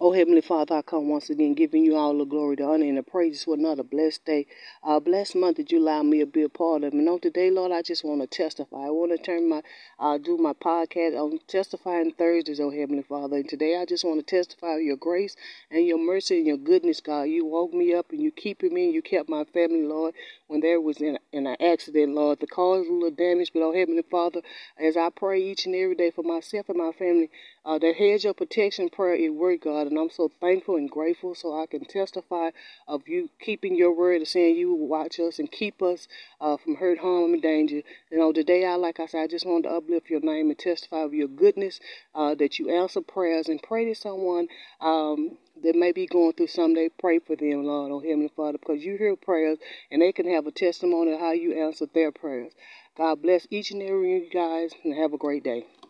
Oh, Heavenly Father, I come once again giving you all the glory, the honor, and the praises for another blessed day, a blessed month that you allow me to be a part of. And on today, Lord, I just want to testify. I want to turn my, uh, do my podcast on testifying Thursdays, oh Heavenly Father. And today, I just want to testify of your grace and your mercy and your goodness, God. You woke me up and you keeping me and you kept my family, Lord, when there was in, in an accident, Lord. The car was a little damaged, but oh Heavenly Father, as I pray each and every day for myself and my family, uh, that hedge of protection prayer, it worked, God, and I'm so thankful and grateful so I can testify of you keeping your word and saying you will watch us and keep us uh, from hurt, harm, and danger. You know, today, I, like I said, I just wanted to uplift your name and testify of your goodness, uh, that you answer prayers and pray to someone um, that may be going through something. They pray for them, Lord, oh Heavenly Father, because you hear prayers and they can have a testimony of how you answered their prayers. God bless each and every one of you guys and have a great day.